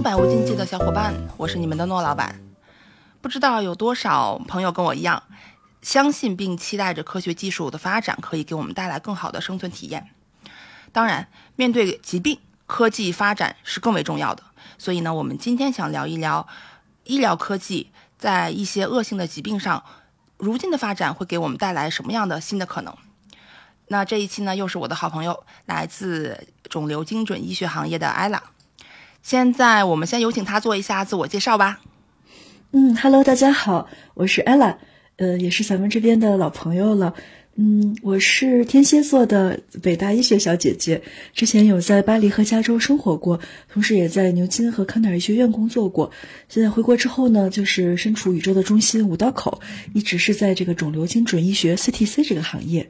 百无禁忌的小伙伴，我是你们的诺老板。不知道有多少朋友跟我一样，相信并期待着科学技术的发展可以给我们带来更好的生存体验。当然，面对疾病，科技发展是更为重要的。所以呢，我们今天想聊一聊医疗科技在一些恶性的疾病上，如今的发展会给我们带来什么样的新的可能？那这一期呢，又是我的好朋友，来自肿瘤精准医学行业的艾拉。现在我们先有请他做一下自我介绍吧。嗯，Hello，大家好，我是 Ella，呃，也是咱们这边的老朋友了。嗯，我是天蝎座的北大医学小姐姐，之前有在巴黎和加州生活过，同时也在牛津和康奈尔医学院工作过。现在回国之后呢，就是身处宇宙的中心五道口，一直是在这个肿瘤精准医学 CTC 这个行业。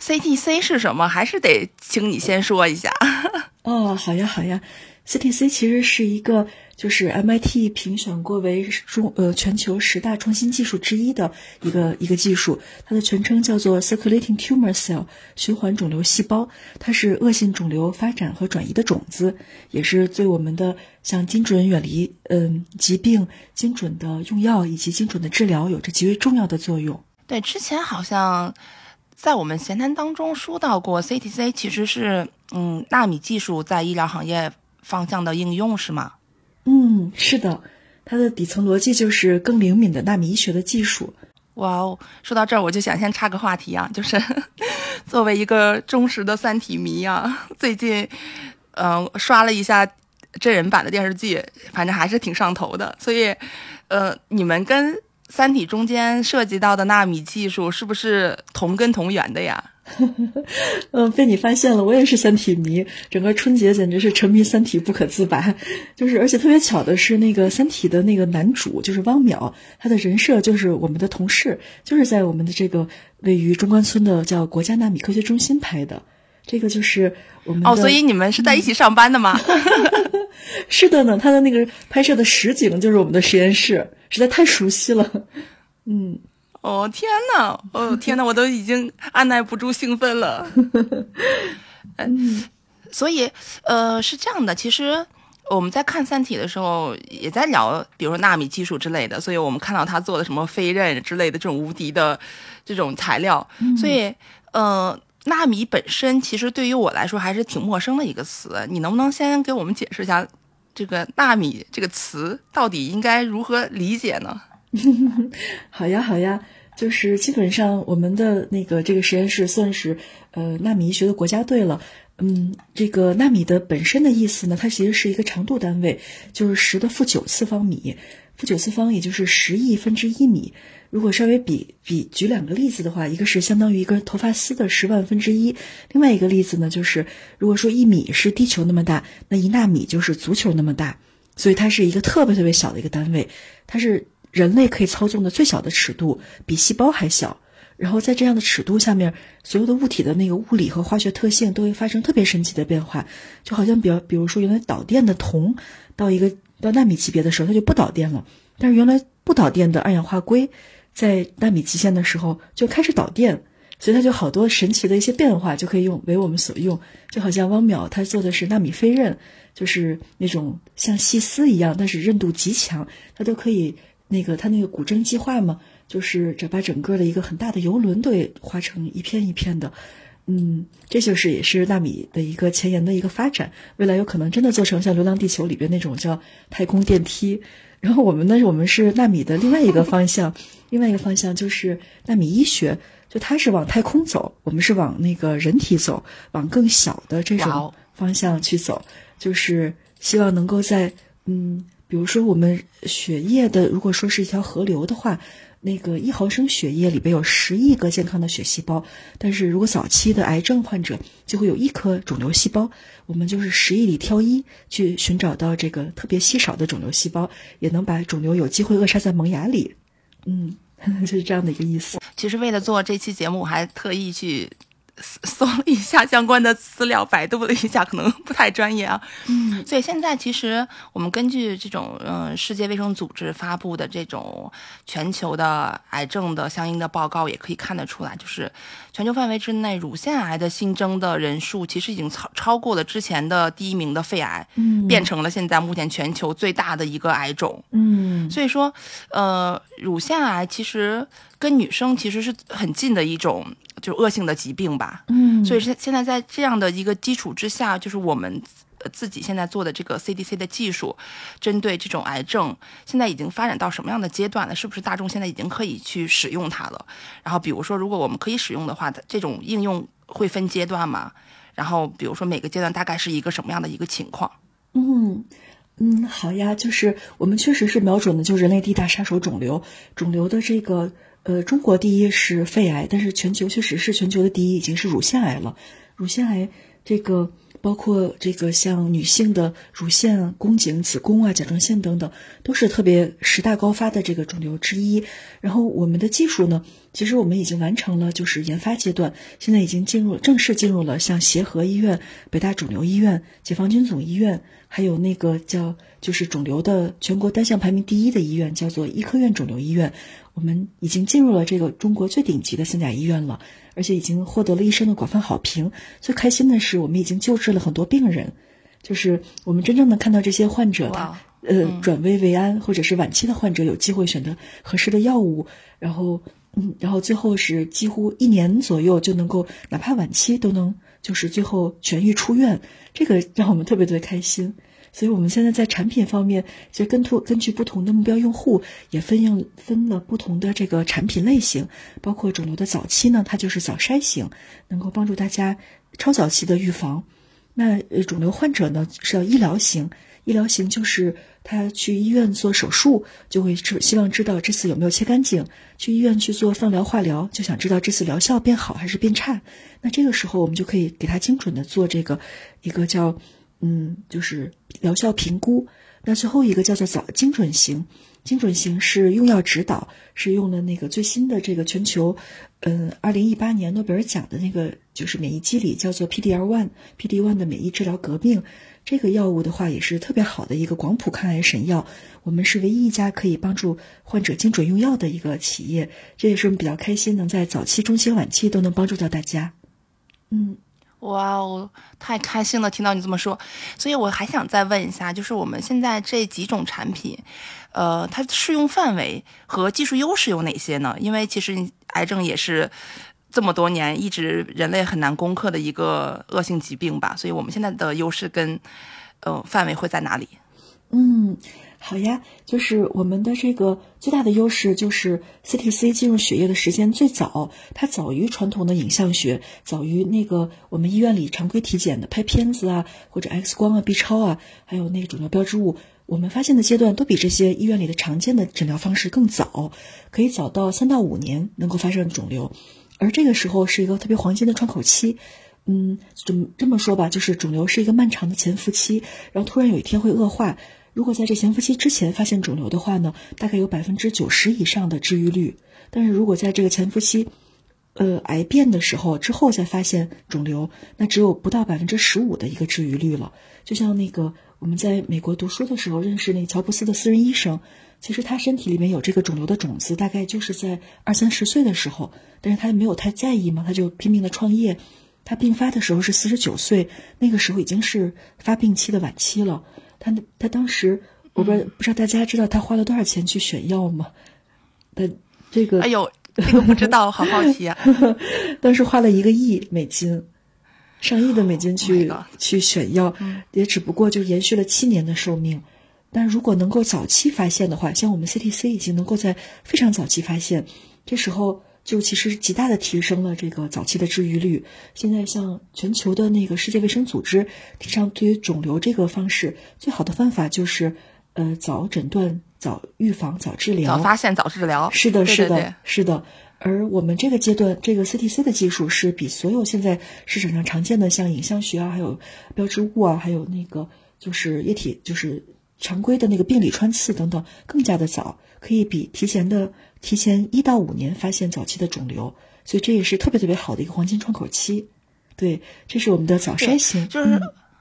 CTC 是什么？还是得请你先说一下。哦，好呀，好呀。CTC 其实是一个，就是 MIT 评选过为中呃全球十大创新技术之一的一个一个技术，它的全称叫做 Circulating Tumor Cell 循环肿瘤细胞，它是恶性肿瘤发展和转移的种子，也是对我们的像精准远离嗯疾病、精准的用药以及精准的治疗有着极为重要的作用。对，之前好像在我们闲谈当中说到过，CTC 其实是嗯纳米技术在医疗行业。方向的应用是吗？嗯，是的，它的底层逻辑就是更灵敏的纳米医学的技术。哇哦，说到这儿我就想先插个话题啊，就是 作为一个忠实的《三体》迷啊，最近嗯刷了一下真人版的电视剧，反正还是挺上头的。所以，呃，你们跟《三体》中间涉及到的纳米技术是不是同根同源的呀？嗯，被你发现了，我也是三体迷，整个春节简直是沉迷三体不可自拔。就是，而且特别巧的是，那个三体的那个男主就是汪淼，他的人设就是我们的同事，就是在我们的这个位于中关村的叫国家纳米科学中心拍的。这个就是我们哦，所以你们是在一起上班的吗？是的呢，他的那个拍摄的实景就是我们的实验室，实在太熟悉了。嗯。哦天呐，哦天呐，我都已经按耐不住兴奋了。嗯，所以呃是这样的，其实我们在看《三体》的时候也在聊，比如说纳米技术之类的，所以我们看到他做的什么飞刃之类的这种无敌的这种材料，所以呃纳米本身其实对于我来说还是挺陌生的一个词，你能不能先给我们解释一下这个纳米这个词到底应该如何理解呢？好呀，好呀，就是基本上我们的那个这个实验室算是呃纳米医学的国家队了。嗯，这个纳米的本身的意思呢，它其实是一个长度单位，就是十的负九次方米，负九次方也就是十亿分之一米。如果稍微比比举两个例子的话，一个是相当于一根头发丝的十万分之一，另外一个例子呢，就是如果说一米是地球那么大，那一纳米就是足球那么大，所以它是一个特别特别小的一个单位，它是。人类可以操纵的最小的尺度比细胞还小，然后在这样的尺度下面，所有的物体的那个物理和化学特性都会发生特别神奇的变化，就好像比比如说原来导电的铜，到一个到纳米级别的时候它就不导电了，但是原来不导电的二氧化硅，在纳米极限的时候就开始导电，所以它就好多神奇的一些变化就可以用为我们所用，就好像汪淼他做的是纳米飞刃，就是那种像细丝一样，但是韧度极强，它都可以。那个他那个古筝计划嘛，就是这把整个的一个很大的游轮都给划成一片一片的，嗯，这就是也是纳米的一个前沿的一个发展，未来有可能真的做成像《流浪地球》里边那种叫太空电梯。然后我们呢，我们是纳米的另外一个方向，另外一个方向就是纳米医学，就它是往太空走，我们是往那个人体走，往更小的这种方向去走，就是希望能够在嗯。比如说，我们血液的，如果说是一条河流的话，那个一毫升血液里边有十亿个健康的血细胞，但是如果早期的癌症患者就会有一颗肿瘤细胞，我们就是十亿里挑一，去寻找到这个特别稀少的肿瘤细胞，也能把肿瘤有机会扼杀在萌芽里。嗯，就是这样的一个意思。其实为了做这期节目，我还特意去搜了一下相关的资料，百度了一下，可能不太专业啊。嗯，所以现在其实我们根据这种嗯世界卫生组织发布的这种全球的癌症的相应的报告，也可以看得出来，就是全球范围之内乳腺癌的新增的人数，其实已经超超过了之前的第一名的肺癌，嗯变成了现在目前全球最大的一个癌种。嗯所以说，呃，乳腺癌其实跟女生其实是很近的一种就是恶性的疾病吧。嗯，所以现现在在这样的一个基础之下，就是我们呃自己现在做的这个 CDC 的技术，针对这种癌症，现在已经发展到什么样的阶段了？是不是大众现在已经可以去使用它了？然后比如说，如果我们可以使用的话，这种应用会分阶段吗？然后比如说每个阶段大概是一个什么样的一个情况？嗯嗯，好呀，就是我们确实是瞄准的，就是人类第一大杀手肿瘤。肿瘤的这个呃，中国第一是肺癌，但是全球确实是全球的第一，已经是乳腺癌了。乳腺癌这个包括这个像女性的乳腺、宫颈、子宫啊、甲状腺等等，都是特别十大高发的这个肿瘤之一。然后我们的技术呢，其实我们已经完成了就是研发阶段，现在已经进入正式进入了像协和医院、北大肿瘤医院、解放军总医院，还有那个叫就是肿瘤的全国单项排名第一的医院，叫做医科院肿瘤医院。我们已经进入了这个中国最顶级的三甲医院了，而且已经获得了医生的广泛好评。最开心的是，我们已经救治了很多病人，就是我们真正的看到这些患者，他呃转危为安，或者是晚期的患者有机会选择合适的药物，然后嗯，然后最后是几乎一年左右就能够，哪怕晚期都能就是最后痊愈出院，这个让我们特别特别开心。所以我们现在在产品方面，就根据根据不同的目标用户，也分用分了不同的这个产品类型，包括肿瘤的早期呢，它就是早筛型，能够帮助大家超早期的预防。那呃，肿瘤患者呢是要医疗型，医疗型就是他去医院做手术，就会知希望知道这次有没有切干净；去医院去做放疗、化疗，就想知道这次疗效变好还是变差。那这个时候我们就可以给他精准的做这个一个叫嗯，就是疗效评估。那最后一个叫做早精准型，精准型是用药指导，是用了那个最新的这个全球，嗯，二零一八年诺贝尔奖的那个就是免疫机理，叫做 PDL one，PD one 的免疫治疗革命。这个药物的话也是特别好的一个广谱抗癌神药，我们是唯一一家可以帮助患者精准用药的一个企业，这也是我们比较开心，能在早期、中期、晚期都能帮助到大家。嗯。哇哦，太开心了！听到你这么说，所以我还想再问一下，就是我们现在这几种产品，呃，它适用范围和技术优势有哪些呢？因为其实癌症也是这么多年一直人类很难攻克的一个恶性疾病吧，所以我们现在的优势跟呃范围会在哪里？嗯，好呀，就是我们的这个最大的优势就是 CTC 进入血液的时间最早，它早于传统的影像学，早于那个我们医院里常规体检的拍片子啊，或者 X 光啊、B 超啊，还有那个肿瘤标志物，我们发现的阶段都比这些医院里的常见的诊疗方式更早，可以早到三到五年能够发现肿瘤，而这个时候是一个特别黄金的窗口期。嗯，这么这么说吧，就是肿瘤是一个漫长的潜伏期，然后突然有一天会恶化。如果在这潜伏期之前发现肿瘤的话呢，大概有百分之九十以上的治愈率。但是如果在这个潜伏期，呃，癌变的时候之后再发现肿瘤，那只有不到百分之十五的一个治愈率了。就像那个我们在美国读书的时候认识那乔布斯的私人医生，其实他身体里面有这个肿瘤的种子，大概就是在二三十岁的时候，但是他没有太在意嘛，他就拼命的创业。他病发的时候是四十九岁，那个时候已经是发病期的晚期了。他他当时，我不知道、不知道大家知道他花了多少钱去选药吗？他这个哎呦，这个不知道，好好奇啊！当时花了一个亿美金，上亿的美金去、Oh 去选药，也只不过就延续了七年的寿命。但如果能够早期发现的话，像我们 CTC 已经能够在非常早期发现，这时候就其实极大的提升了这个早期的治愈率。现在像全球的那个世界卫生组织提倡，对于肿瘤这个方式，最好的方法就是呃早诊断、早预防、早治疗。早发现早治疗，是的，是的，是的。而我们这个阶段，这个 CTC 的技术是比所有现在市场上常见的，像影像学啊，还有标志物啊，还有那个就是液体，就是常规的那个病理穿刺等等，更加的早，可以比提前的提前一到五年发现早期的肿瘤。所以这也是特别特别好的一个黄金窗口期。对，这是我们的早筛型，就是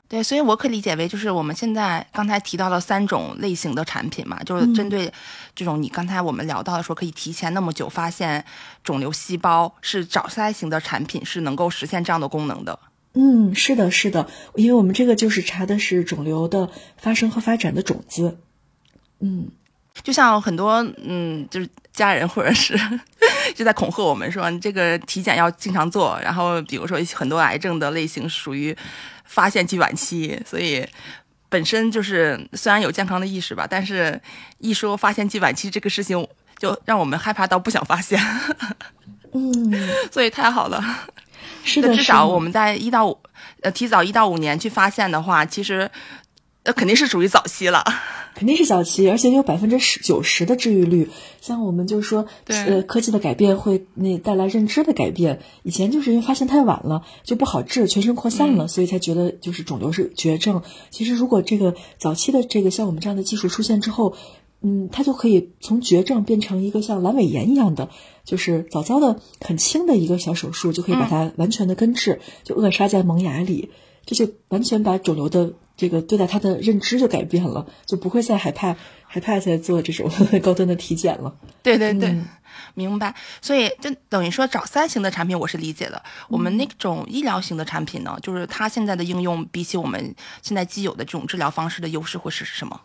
对，所以我可以理解为，就是我们现在刚才提到了三种类型的产品嘛，就是针对这种你刚才我们聊到的说可以提前那么久发现肿瘤细胞，是早筛型的产品是能够实现这样的功能的。嗯，是的，是的，因为我们这个就是查的是肿瘤的发生和发展的种子。嗯，就像很多嗯，就是家人或者是 就在恐吓我们说，你这个体检要经常做。然后比如说很多癌症的类型属于发现期晚期，所以本身就是虽然有健康的意识吧，但是一说发现期晚期这个事情，就让我们害怕到不想发现。嗯，所以太好了。是的，至少我们在一到五，呃，提早一到五年去发现的话，其实，呃，肯定是属于早期了，肯定是早期，而且有百分之十九十的治愈率。像我们就说，呃，科技的改变会那带来认知的改变。以前就是因为发现太晚了，就不好治，全身扩散了，所以才觉得就是肿瘤是绝症。其实如果这个早期的这个像我们这样的技术出现之后，嗯，它就可以从绝症变成一个像阑尾炎一样的，就是早早的很轻的一个小手术，就可以把它完全的根治，就扼杀在萌芽里，这就完全把肿瘤的这个对待它的认知就改变了，就不会再害怕害怕再做这种 高端的体检了。对对对，明白。所以就等于说找三型的产品我是理解的，我们那种医疗型的产品呢，就是它现在的应用比起我们现在既有的这种治疗方式的优势会是什么？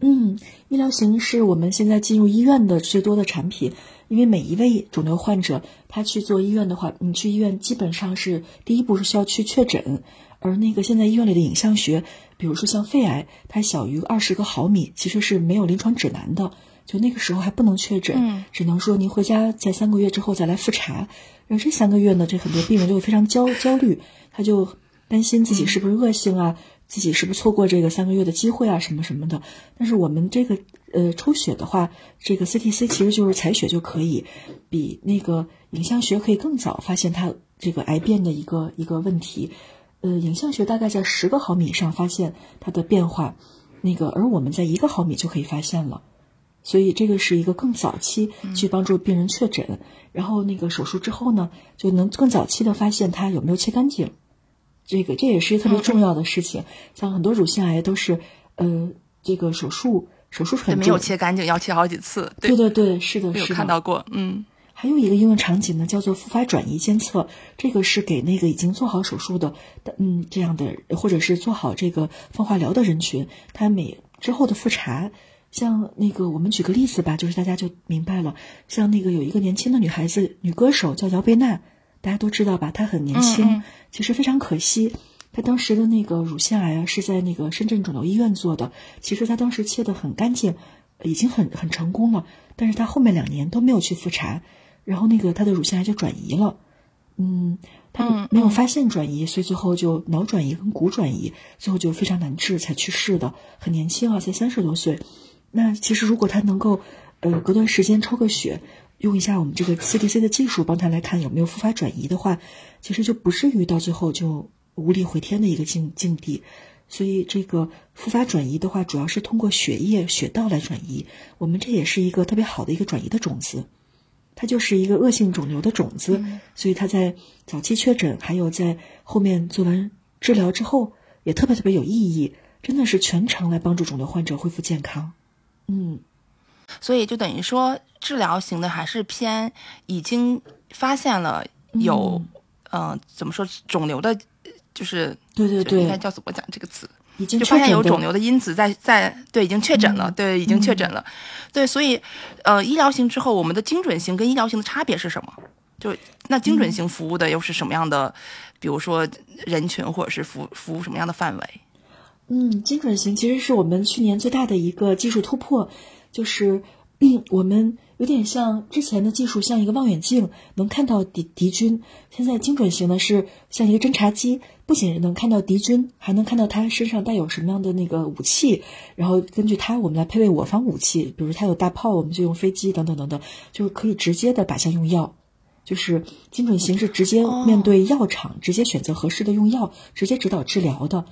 嗯，医疗型是我们现在进入医院的最多的产品，因为每一位肿瘤患者他去做医院的话，你去医院基本上是第一步是需要去确诊，而那个现在医院里的影像学，比如说像肺癌，它小于二十个毫米，其实是没有临床指南的，就那个时候还不能确诊，只能说您回家在三个月之后再来复查，而这三个月呢，这很多病人就会非常焦焦虑，他就担心自己是不是恶性啊。自己是不是错过这个三个月的机会啊，什么什么的？但是我们这个呃抽血的话，这个 CTC 其实就是采血就可以，比那个影像学可以更早发现它这个癌变的一个一个问题。呃，影像学大概在十个毫米以上发现它的变化，那个而我们在一个毫米就可以发现了，所以这个是一个更早期去帮助病人确诊，然后那个手术之后呢，就能更早期的发现它有没有切干净。这个这也是特别重要的事情，像很多乳腺癌都是，呃，这个手术手术很没有切干净，要切好几次。对对对，是的，有看到过。嗯，还有一个应用场景呢，叫做复发转移监测，这个是给那个已经做好手术的，嗯，这样的或者是做好这个放化疗的人群，他每之后的复查，像那个我们举个例子吧，就是大家就明白了，像那个有一个年轻的女孩子，女歌手叫姚贝娜。大家都知道吧？他很年轻，其实非常可惜。他当时的那个乳腺癌啊，是在那个深圳肿瘤医院做的。其实他当时切的很干净，已经很很成功了。但是他后面两年都没有去复查，然后那个他的乳腺癌就转移了。嗯，他没有发现转移，所以最后就脑转移跟骨转移，最后就非常难治，才去世的。很年轻啊，才三十多岁。那其实如果他能够，呃，隔段时间抽个血。用一下我们这个 CDC 的技术，帮他来看有没有复发转移的话，其实就不至于到最后就无力回天的一个境境地。所以这个复发转移的话，主要是通过血液血道来转移。我们这也是一个特别好的一个转移的种子，它就是一个恶性肿瘤的种子。所以它在早期确诊，还有在后面做完治疗之后，也特别特别有意义，真的是全程来帮助肿瘤患者恢复健康。嗯。所以就等于说，治疗型的还是偏已经发现了有，嗯，怎么说肿瘤的，就是对对对，应该叫怎么讲这个词？已经就发现有肿瘤的因子在在对，已经确诊了，对，已经确诊了，对，所以呃，医疗型之后，我们的精准型跟医疗型的差别是什么？就那精准型服务的又是什么样的？比如说人群或者是服服务什么样的范围？嗯，精准型其实是我们去年最大的一个技术突破。就是，我们有点像之前的技术，像一个望远镜，能看到敌敌军。现在精准型的是像一个侦察机，不仅能看到敌军，还能看到他身上带有什么样的那个武器，然后根据他，我们来配备我方武器。比如他有大炮，我们就用飞机等等等等，就是可以直接的靶向用药。就是精准型是直接面对药厂，直接选择合适的用药，直接指导治疗的。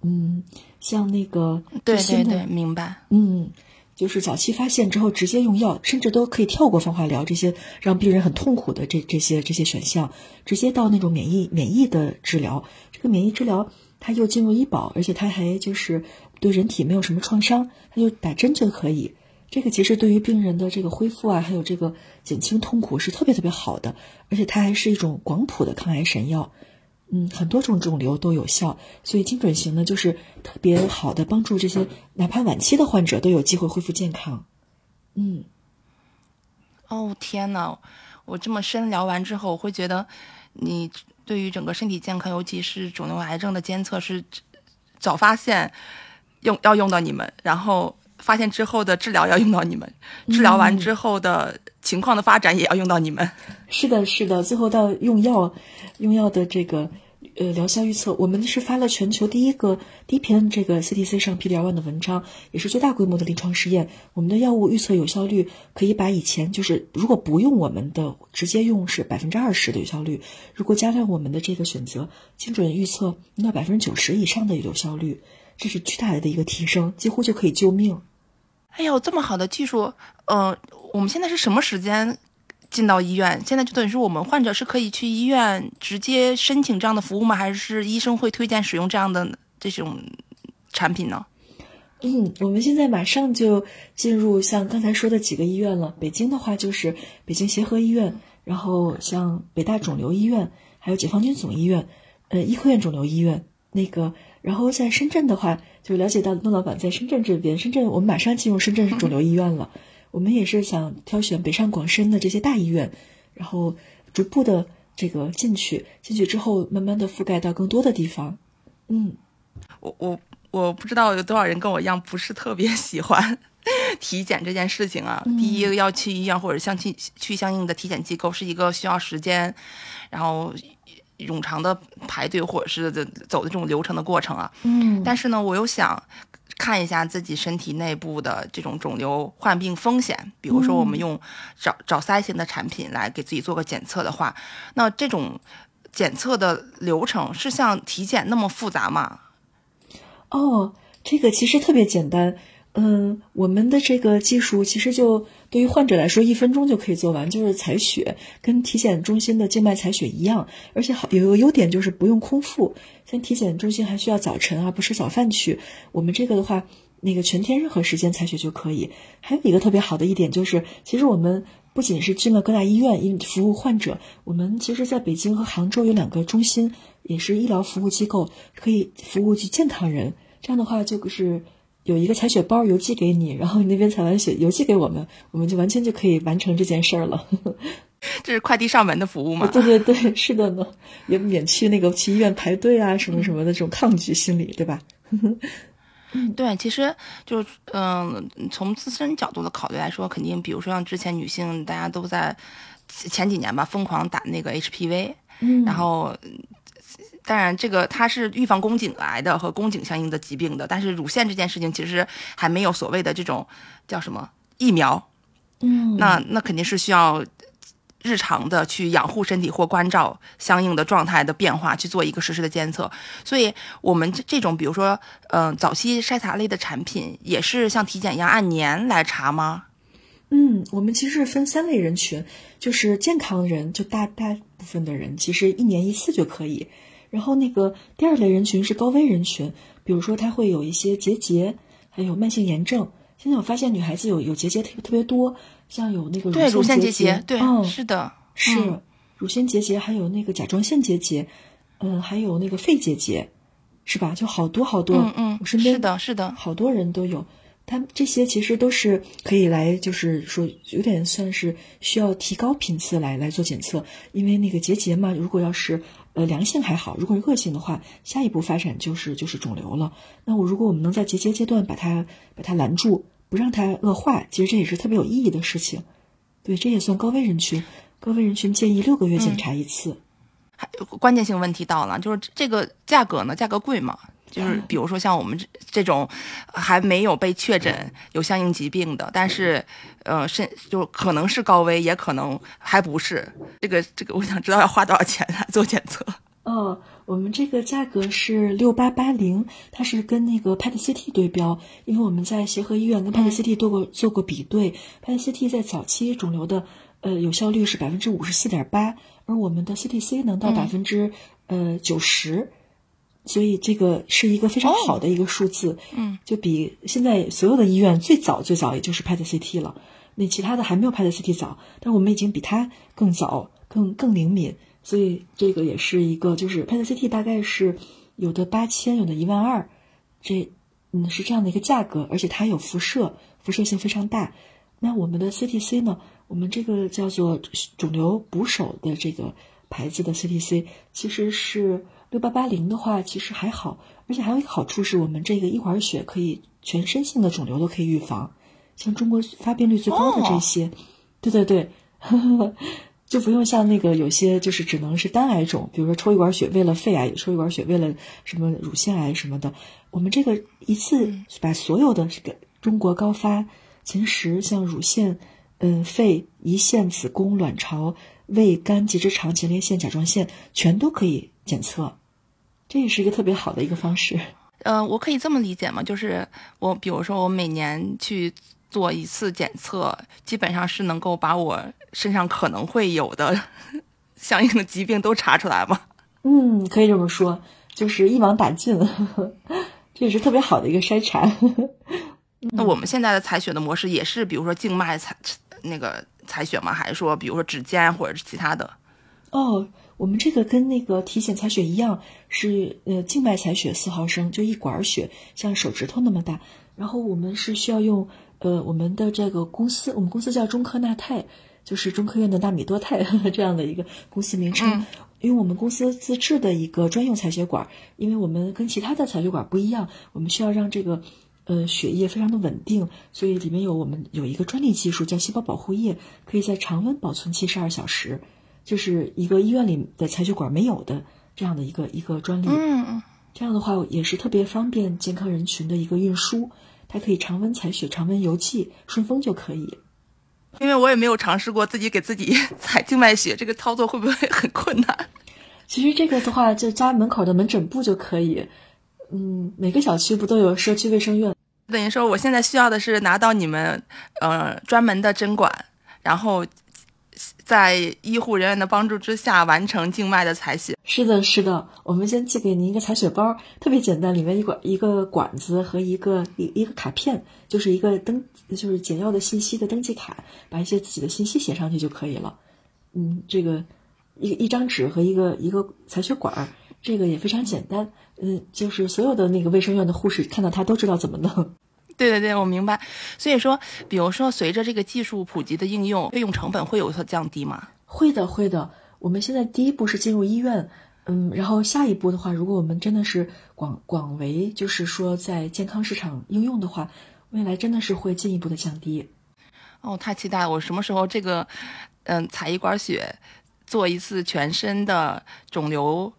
嗯，像那个对对对，明白。嗯。就是早期发现之后直接用药，甚至都可以跳过放化疗这些让病人很痛苦的这这些这些选项，直接到那种免疫免疫的治疗。这个免疫治疗它又进入医保，而且它还就是对人体没有什么创伤，它就打针就可以。这个其实对于病人的这个恢复啊，还有这个减轻痛苦是特别特别好的，而且它还是一种广谱的抗癌神药。嗯，很多种肿瘤都有效，所以精准型呢，就是特别好的帮助这些哪怕晚期的患者都有机会恢复健康。嗯，哦天呐，我这么深聊完之后，我会觉得你对于整个身体健康，尤其是肿瘤癌症的监测是早发现用要用到你们，然后发现之后的治疗要用到你们，治疗完之后的情况的发展也要用到你们。是的，是的，最后到用药，用药的这个。呃，疗效预测，我们是发了全球第一个第一篇这个 CTC 上 PD-L1 的文章，也是最大规模的临床试验。我们的药物预测有效率可以把以前就是如果不用我们的直接用是百分之二十的有效率，如果加上我们的这个选择精准预测，那百分之九十以上的有效率，这是巨大的一个提升，几乎就可以救命。哎呦，这么好的技术，呃，我们现在是什么时间？进到医院，现在就等于是我们患者是可以去医院直接申请这样的服务吗？还是医生会推荐使用这样的这种产品呢？嗯，我们现在马上就进入像刚才说的几个医院了。北京的话就是北京协和医院，然后像北大肿瘤医院，还有解放军总医院，呃，医科院肿瘤医院那个。然后在深圳的话，就了解到孟老板在深圳这边，深圳我们马上进入深圳肿瘤医院了。我们也是想挑选北上广深的这些大医院，然后逐步的这个进去，进去之后慢慢的覆盖到更多的地方。嗯，我我我不知道有多少人跟我一样不是特别喜欢 体检这件事情啊。第一个要去医院或者相去去相应的体检机构是一个需要时间，然后冗长的排队或者是走的这种流程的过程啊。嗯，但是呢，我又想。看一下自己身体内部的这种肿瘤患病风险，比如说我们用找找腮型的产品来给自己做个检测的话，那这种检测的流程是像体检那么复杂吗？哦，这个其实特别简单。嗯，我们的这个技术其实就对于患者来说，一分钟就可以做完，就是采血，跟体检中心的静脉采血一样。而且好有个优点就是不用空腹，像体检中心还需要早晨啊，不吃早饭去。我们这个的话，那个全天任何时间采血就可以。还有一个特别好的一点就是，其实我们不仅是进了各大医院因服务患者，我们其实在北京和杭州有两个中心，也是医疗服务机构，可以服务去健康人。这样的话就是。有一个采血包邮寄给你，然后你那边采完血邮寄给我们，我们就完全就可以完成这件事儿了。这是快递上门的服务吗？对对对，是的呢，也免去那个去医院排队啊什么什么的这种抗拒心理，对吧？嗯，对，其实就嗯，从自身角度的考虑来说，肯定比如说像之前女性大家都在前几年吧疯狂打那个 HPV，嗯，然后。当然，这个它是预防宫颈癌的和宫颈相应的疾病的，但是乳腺这件事情其实还没有所谓的这种叫什么疫苗，嗯，那那肯定是需要日常的去养护身体或关照相应的状态的变化去做一个实时的监测。所以，我们这这种比如说，嗯，早期筛查类的产品也是像体检一样按年来查吗？嗯，我们其实是分三类人群，就是健康人，就大大部分的人其实一年一次就可以。然后那个第二类人群是高危人群，比如说他会有一些结节，还有慢性炎症。现在我发现女孩子有有结节特别特别多，像有那个乳腺结节，对，嗯，是的，是乳腺结节，还有那个甲状腺结节，嗯，还有那个肺结节，是吧？就好多好多，嗯嗯，我身边是的，是的，好多人都有。他们这些其实都是可以来，就是说有点算是需要提高频次来来做检测，因为那个结节嘛，如果要是呃良性还好，如果是恶性的话，下一步发展就是就是肿瘤了。那我如果我们能在结节阶段把它把它拦住，不让它恶化，其实这也是特别有意义的事情。对，这也算高危人群。高危人群建议六个月检查一次。还关键性问题到了，就是这个价格呢？价格贵吗？就是比如说像我们这这种还没有被确诊有相应疾病的，但是，呃，是就可能是高危，也可能还不是。这个这个，我想知道要花多少钱来做检测。哦，我我们这个价格是六八八零，它是跟那个 PET CT 对标，因为我们在协和医院跟 PET CT 做过做过比对，PET CT 在早期肿瘤的呃有效率是百分之五十四点八，而我们的 CTC 能到百分之呃九十，所以这个是一个非常好的一个数字，嗯，就比现在所有的医院最早最早也就是 PET CT 了，那其他的还没有 PET CT 早，但我们已经比它更早、更更灵敏。所以这个也是一个，就是 PET CT 大概是有的八千，有的一万二，这嗯是这样的一个价格，而且它有辐射，辐射性非常大。那我们的 CTC 呢？我们这个叫做肿瘤捕手的这个牌子的 CTC，其实是六八八零的话，其实还好，而且还有一个好处是我们这个一管血可以全身性的肿瘤都可以预防，像中国发病率最高的这些，对对对。呵呵 就不用像那个有些就是只能是单癌种，比如说抽一管血为了肺癌，抽一管血为了什么乳腺癌什么的。我们这个一次把所有的这个中国高发前十，像乳腺、嗯肺、胰腺、子宫、卵巢、胃、肝、结直肠、前列腺、甲状腺全都可以检测，这也是一个特别好的一个方式。呃，我可以这么理解吗？就是我比如说我每年去。做一次检测，基本上是能够把我身上可能会有的 相应的疾病都查出来吗？嗯，可以这么说，就是一网打尽，这也是特别好的一个筛查。那我们现在的采血的模式也是，比如说静脉采那个采血吗？还是说，比如说指尖或者是其他的？哦，我们这个跟那个体检采血一样，是呃静脉采血四毫升，就一管血，像手指头那么大。然后我们是需要用。呃，我们的这个公司，我们公司叫中科纳泰，就是中科院的纳米多肽 这样的一个公司名称。因为我们公司自制的一个专用采血管，因为我们跟其他的采血管不一样，我们需要让这个呃血液非常的稳定，所以里面有我们有一个专利技术叫细胞保护液，可以在常温保存七十二小时，就是一个医院里的采血管没有的这样的一个一个专利。嗯，这样的话也是特别方便健康人群的一个运输。它可以常温采血、常温邮寄，顺丰就可以。因为我也没有尝试过自己给自己采静脉血，这个操作会不会很困难？其实这个的话，就家门口的门诊部就可以。嗯，每个小区不都有社区卫生院？等于说，我现在需要的是拿到你们呃专门的针管，然后。在医护人员的帮助之下完成静脉的采血。是的，是的，我们先寄给您一个采血包，特别简单，里面一管一个管子和一个一一个卡片，就是一个登就是简要的信息的登记卡，把一些自己的信息写上去就可以了。嗯，这个一一张纸和一个一个采血管，这个也非常简单。嗯，就是所有的那个卫生院的护士看到它都知道怎么弄。对对对，我明白。所以说，比如说，随着这个技术普及的应用，费用成本会有所降低吗？会的，会的。我们现在第一步是进入医院，嗯，然后下一步的话，如果我们真的是广广为，就是说在健康市场应用的话，未来真的是会进一步的降低。哦，太期待了！我什么时候这个，嗯，采一管血，做一次全身的肿瘤。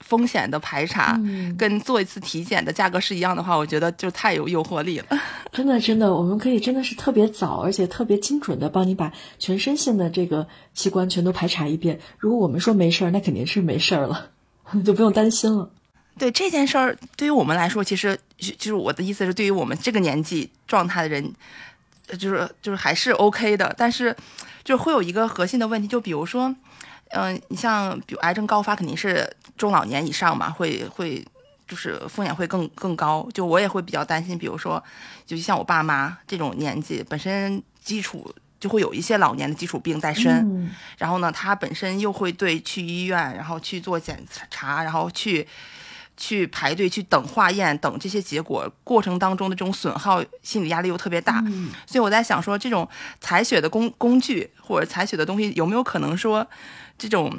风险的排查跟做一次体检的价格是一样的话，我觉得就太有诱惑力了。真的，真的，我们可以真的是特别早，而且特别精准的帮你把全身性的这个器官全都排查一遍。如果我们说没事儿，那肯定是没事儿了，就不用担心了。对这件事儿，对于我们来说，其实就是我的意思是，对于我们这个年纪状态的人，就是就是还是 OK 的。但是，就会有一个核心的问题，就比如说。嗯，你像比如癌症高发肯定是中老年以上嘛，会会就是风险会更更高。就我也会比较担心，比如说，就像我爸妈这种年纪，本身基础就会有一些老年的基础病在身，然后呢，他本身又会对去医院，然后去做检查，然后去去排队去等化验等这些结果过程当中的这种损耗，心理压力又特别大。所以我在想说，这种采血的工工具或者采血的东西有没有可能说？这种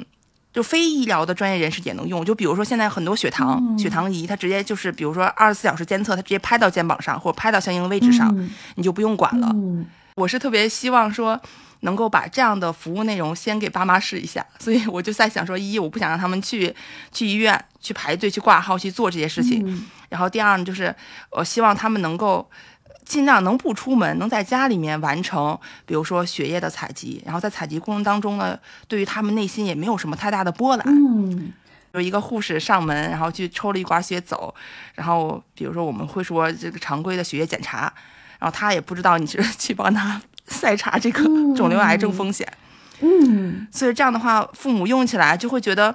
就非医疗的专业人士也能用，就比如说现在很多血糖血糖仪，它直接就是比如说二十四小时监测，它直接拍到肩膀上或者拍到相应的位置上，你就不用管了。我是特别希望说能够把这样的服务内容先给爸妈试一下，所以我就在想说，一我不想让他们去去医院去排队去挂号去做这些事情，然后第二呢，就是我希望他们能够。尽量能不出门，能在家里面完成，比如说血液的采集，然后在采集过程当中呢，对于他们内心也没有什么太大的波澜。嗯，有一个护士上门，然后去抽了一管血走，然后比如说我们会说这个常规的血液检查，然后他也不知道你是去帮他筛查这个肿瘤癌症风险，嗯，所以这样的话，父母用起来就会觉得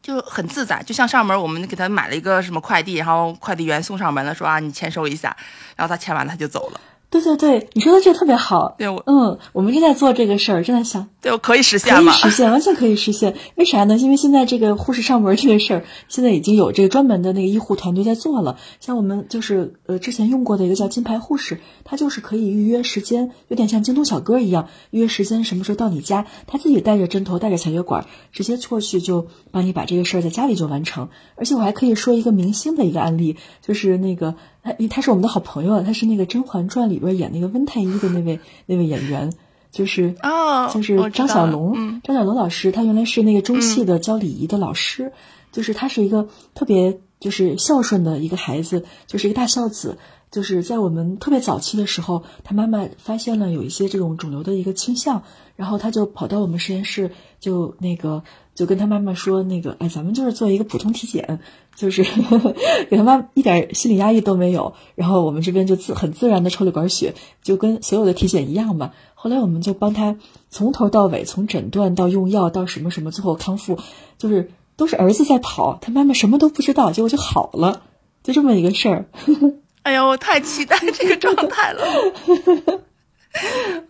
就很自在，就像上门我们给他买了一个什么快递，然后快递员送上门了，说啊你签收一下，然后他签完了他就走了。对对对，你说的这个特别好。对我，嗯，我们正在做这个事儿，正在想，对我可以实现可以吗？实现，完全可以实现。为啥呢？因为现在这个护士上门这个事儿，现在已经有这个专门的那个医护团队在做了。像我们就是呃之前用过的一个叫金牌护士，他就是可以预约时间，有点像京东小哥一样，预约时间什么时候到你家，他自己带着针头，带着小血管，直接过去就帮你把这个事儿在家里就完成。而且我还可以说一个明星的一个案例，就是那个他他是我们的好朋友，他是那个《甄嬛传》里边演那个温太医的那位那位演员，就是哦，就是张小龙，嗯张小龙老师，他原来是那个中戏的教礼仪的老师，就是他是一个特别就是孝顺的一个孩子，就是一个大孝子。就是在我们特别早期的时候，他妈妈发现了有一些这种肿瘤的一个倾向，然后他就跑到我们实验室，就那个就跟他妈妈说，那个哎，咱们就是做一个普通体检，就是 给他妈一点心理压力都没有，然后我们这边就自很自然的抽了管血，就跟所有的体检一样嘛。后来我们就帮他从头到尾，从诊断到用药到什么什么，最后康复，就是都是儿子在跑，他妈妈什么都不知道，结果就好了，就这么一个事儿。哎呦，我太期待这个状态了。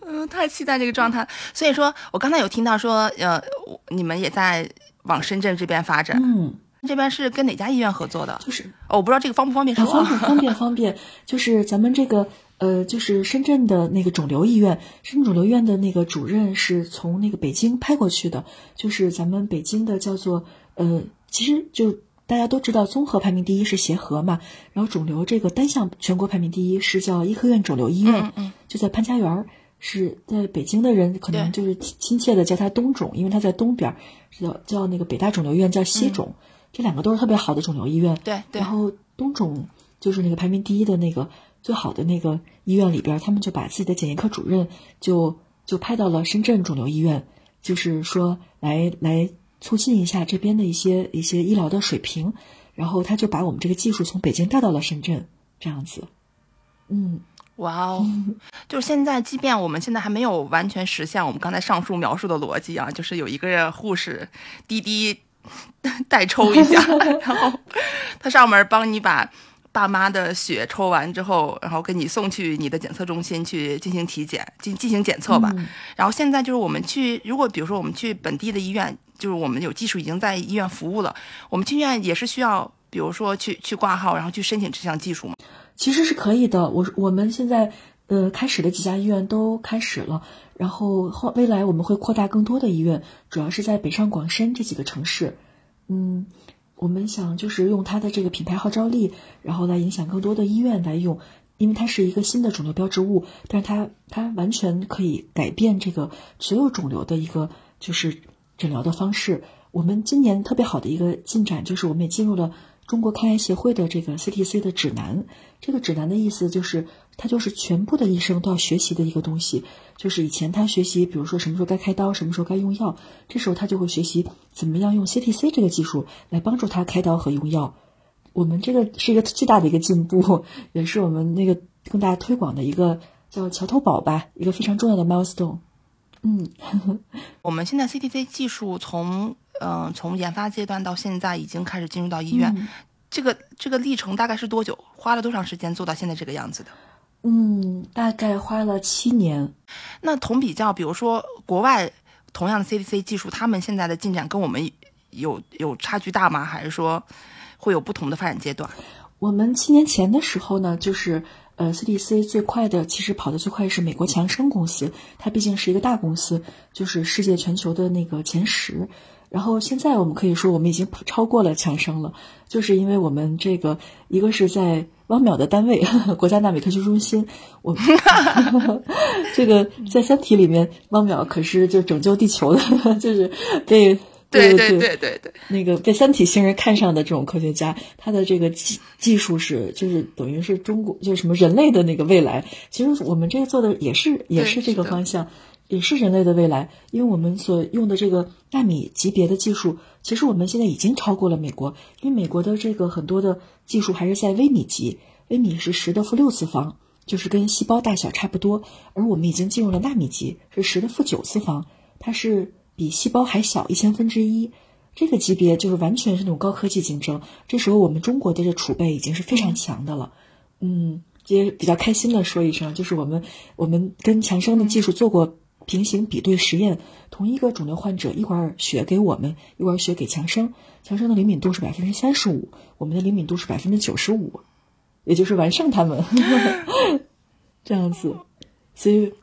嗯，太期待这个状态。所以说我刚才有听到说，呃，你们也在往深圳这边发展，嗯，这边是跟哪家医院合作的？就是哦，我不知道这个方不方便啊，说 方便方便方便，就是咱们这个呃，就是深圳的那个肿瘤医院，深圳肿瘤医院的那个主任是从那个北京派过去的，就是咱们北京的叫做呃，其实就大家都知道，综合排名第一是协和嘛，然后肿瘤这个单项全国排名第一是叫医科院肿瘤医院，嗯嗯就在潘家园。是在北京的人可能就是亲亲切的叫它东肿，因为它在东边，叫叫那个北大肿瘤医院叫西肿，这两个都是特别好的肿瘤医院。对对然后东肿就是那个排名第一的那个最好的那个医院里边，他们就把自己的检验科主任就就派到了深圳肿瘤医院，就是说来来促进一下这边的一些一些医疗的水平，然后他就把我们这个技术从北京带到了深圳，这样子。嗯，哇哦，就是现在，即便我们现在还没有完全实现我们刚才上述描述的逻辑啊，就是有一个护士滴滴 代抽一下，然后他上门帮你把爸妈的血抽完之后，然后给你送去你的检测中心去进行体检，进进行检测吧。嗯然后现在就是我们去，如果比如说我们去本地的医院，就是我们有技术已经在医院服务了，我们去医院也是需要，比如说去去挂号，然后去申请这项技术吗？其实是可以的。我我们现在呃开始的几家医院都开始了，然后后未来我们会扩大更多的医院，主要是在北上广深这几个城市。嗯，我们想就是用它的这个品牌号召力，然后来影响更多的医院来用，因为它是一个新的肿瘤标志物，但是它它完全可以改变这个所有肿瘤的一个就是诊疗的方式。我们今年特别好的一个进展就是，我们也进入了中国抗癌协会的这个 CTC 的指南。这个指南的意思就是，它就是全部的医生都要学习的一个东西。就是以前他学习，比如说什么时候该开刀，什么时候该用药，这时候他就会学习怎么样用 CTC 这个技术来帮助他开刀和用药。我们这个是一个巨大的一个进步，也是我们那个更大推广的一个叫桥头堡吧，一个非常重要的 milestone。嗯，我们现在 CTC 技术从嗯、呃从研发阶段到现在已经开始进入到医院，嗯这个这个历程大概是多久？花了多长时间做到现在这个样子的？嗯，大概花了七年。那同比较，比如说国外同样的 CDC 技术，他们现在的进展跟我们有有差距大吗？还是说会有不同的发展阶段？我们七年前的时候呢，就是呃，CDC 最快的，其实跑得最快是美国强生公司，它毕竟是一个大公司，就是世界全球的那个前十。然后现在我们可以说，我们已经超过了强生了，就是因为我们这个一个是在汪淼的单位 国家纳米科学中心，我们 这个在《三体》里面，汪淼可是就拯救地球的，就是被对对对对对对，那个被三体星人看上的这种科学家，他的这个技技术是就是等于是中国就是什么人类的那个未来。其实我们这个做的也是也是这个方向，也是人类的未来，因为我们所用的这个纳米级别的技术，其实我们现在已经超过了美国，因为美国的这个很多的技术还是在微米级，微米是十的负六次方，就是跟细胞大小差不多，而我们已经进入了纳米级，是十的负九次方，它是比细胞还小一千分之一，这个级别就是完全是那种高科技竞争。这时候我们中国的这储备已经是非常强的了，嗯，也比较开心的说一声，就是我们我们跟强生的技术做过。平行比对实验，同一个肿瘤患者，一管儿血给我们，一管儿血给强生，强生的灵敏度是百分之三十五，我们的灵敏度是百分之九十五，也就是完胜他们，这样子，所以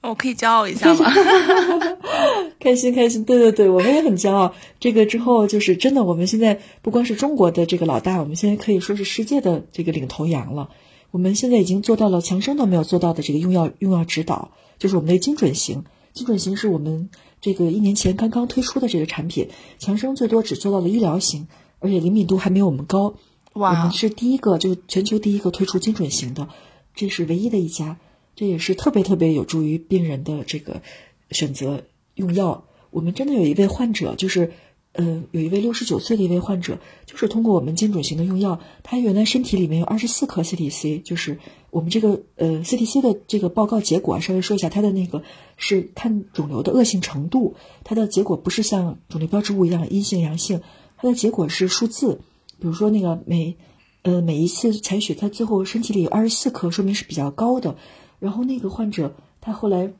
我可以骄傲一下吗？开心开心，对对对，我们也很骄傲。这个之后就是真的，我们现在不光是中国的这个老大，我们现在可以说是世界的这个领头羊了。我们现在已经做到了强生都没有做到的这个用药用药指导。就是我们的精准型，精准型是我们这个一年前刚刚推出的这个产品，强生最多只做到了医疗型，而且灵敏度还没有我们高。哇！我们是第一个，就是全球第一个推出精准型的，这是唯一的一家，这也是特别特别有助于病人的这个选择用药。我们真的有一位患者，就是。呃，有一位六十九岁的一位患者，就是通过我们精准型的用药，他原来身体里面有二十四颗 CTC，就是我们这个呃 CTC 的这个报告结果啊，稍微说一下，他的那个是看肿瘤的恶性程度，它的结果不是像肿瘤标志物一样阴性阳性，它的结果是数字，比如说那个每呃每一次采血，他最后身体里有二十四颗，说明是比较高的，然后那个患者他后来。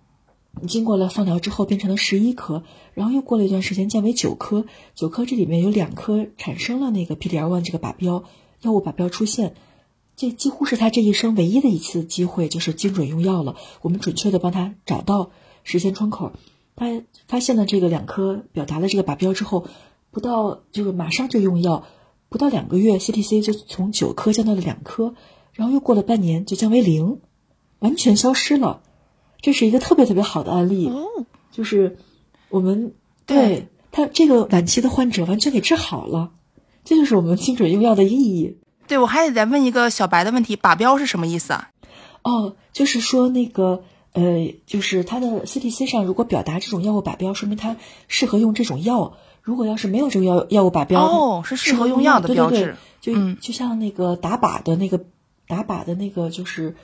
经过了放疗之后，变成了十一颗，然后又过了一段时间降为九颗。九颗这里面有两颗产生了那个 PDL1 这个靶标药物靶标出现，这几乎是他这一生唯一的一次机会，就是精准用药了。我们准确的帮他找到时间窗口，他发现了这个两颗表达了这个靶标之后，不到就是马上就用药，不到两个月 CTC 就从九颗降到了两颗，然后又过了半年就降为零，完全消失了。这是一个特别特别好的案例，就是我们对他这个晚期的患者完全给治好了，这就是我们精准用药的意义。对，我还得再问一个小白的问题：靶标是什么意思啊？哦，就是说那个呃，就是他的 CTC 上如果表达这种药物靶标，说明它适合用这种药；如果要是没有这个药药物靶标，哦，是适合用药的标志。就就像那个打靶的那个打靶的那个就是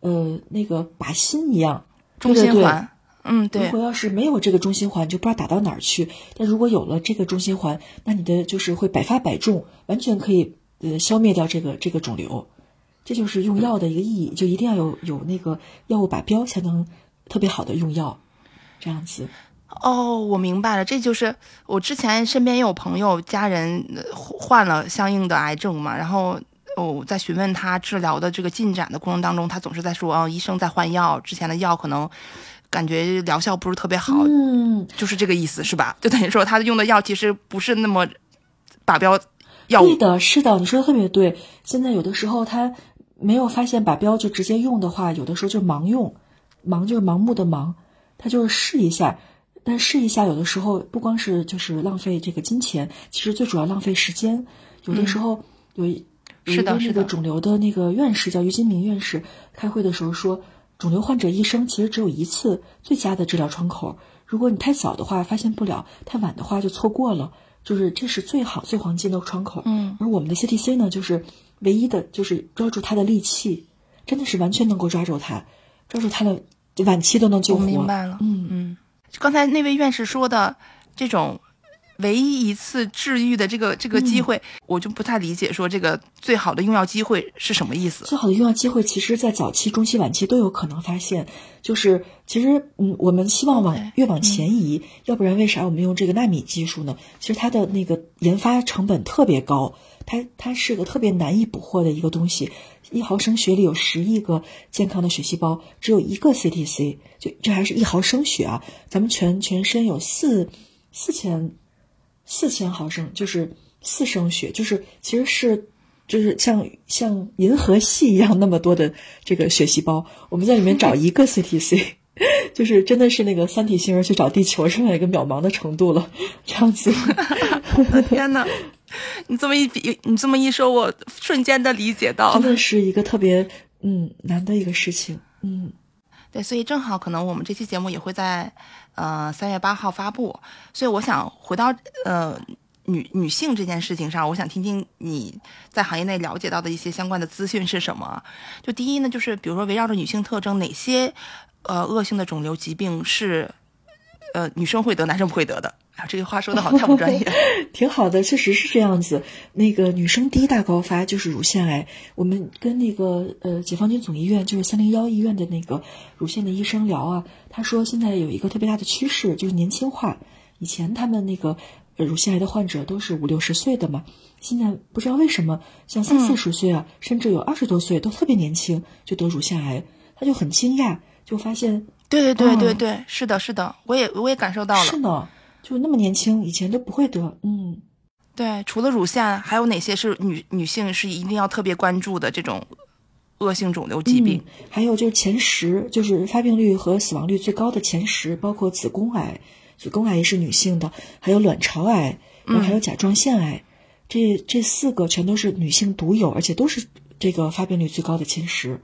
呃那个靶心一样。中心环，嗯，对。如果要是没有这个中心环，就不知道打到哪儿去。但如果有了这个中心环，那你的就是会百发百中，完全可以呃消灭掉这个这个肿瘤。这就是用药的一个意义，就一定要有有那个药物靶标，才能特别好的用药，这样子。哦，我明白了，这就是我之前身边也有朋友家人患了相应的癌症嘛，然后。哦，在询问他治疗的这个进展的过程当中，他总是在说：“哦，医生在换药，之前的药可能感觉疗效不是特别好。”嗯，就是这个意思，是吧？就等于说他用的药其实不是那么靶标药物。对的，是的，你说的特别对。现在有的时候他没有发现靶标就直接用的话，有的时候就盲用，盲就是盲目的盲，他就是试一下。但试一下，有的时候不光是就是浪费这个金钱，其实最主要浪费时间。有的时候有。是的，那个肿瘤的那个院士叫于金明院士，开会的时候说，肿瘤患者一生其实只有一次最佳的治疗窗口。如果你太早的话发现不了，太晚的话就错过了，就是这是最好最黄金的窗口。嗯，而我们的 CTC 呢，就是唯一的，就是抓住它的利器，真的是完全能够抓住它，抓住它的晚期都能救活。明白了，嗯嗯，刚才那位院士说的这种。唯一一次治愈的这个这个机会，我就不太理解，说这个最好的用药机会是什么意思？最好的用药机会，其实，在早期、中期、晚期都有可能发现。就是，其实，嗯，我们希望往越往前移，要不然为啥我们用这个纳米技术呢？其实它的那个研发成本特别高，它它是个特别难以捕获的一个东西。一毫升血里有十亿个健康的血细胞，只有一个 CTC，就这还是一毫升血啊！咱们全全身有四四千。四千毫升就是四升血，就是其实是就是像像银河系一样那么多的这个血细胞，我们在里面找一个 CTC，就是真的是那个三体星人去找地球这样一个渺茫的程度了，这样子。天哪，你这么一比，你这么一说，我瞬间的理解到，真的是一个特别嗯难的一个事情，嗯。对，所以正好可能我们这期节目也会在呃三月八号发布，所以我想回到呃女女性这件事情上，我想听听你在行业内了解到的一些相关的资讯是什么。就第一呢，就是比如说围绕着女性特征，哪些呃恶性的肿瘤疾病是呃女生会得，男生不会得的？啊，这句话说的好，太不专业。挺好的，确实是这样子。那个女生第一大高发就是乳腺癌。我们跟那个呃解放军总医院，就是三零幺医院的那个乳腺的医生聊啊，他说现在有一个特别大的趋势，就是年轻化。以前他们那个乳腺癌的患者都是五六十岁的嘛，现在不知道为什么，像三四十岁啊，甚至有二十多岁都特别年轻就得乳腺癌，他就很惊讶，就发现对对对对对，是的，是的，我也我也感受到了，是呢。就那么年轻，以前都不会得。嗯，对，除了乳腺，还有哪些是女女性是一定要特别关注的这种恶性肿瘤疾病？还有就是前十，就是发病率和死亡率最高的前十，包括子宫癌，子宫癌也是女性的，还有卵巢癌，然后还有甲状腺癌，这这四个全都是女性独有，而且都是这个发病率最高的前十。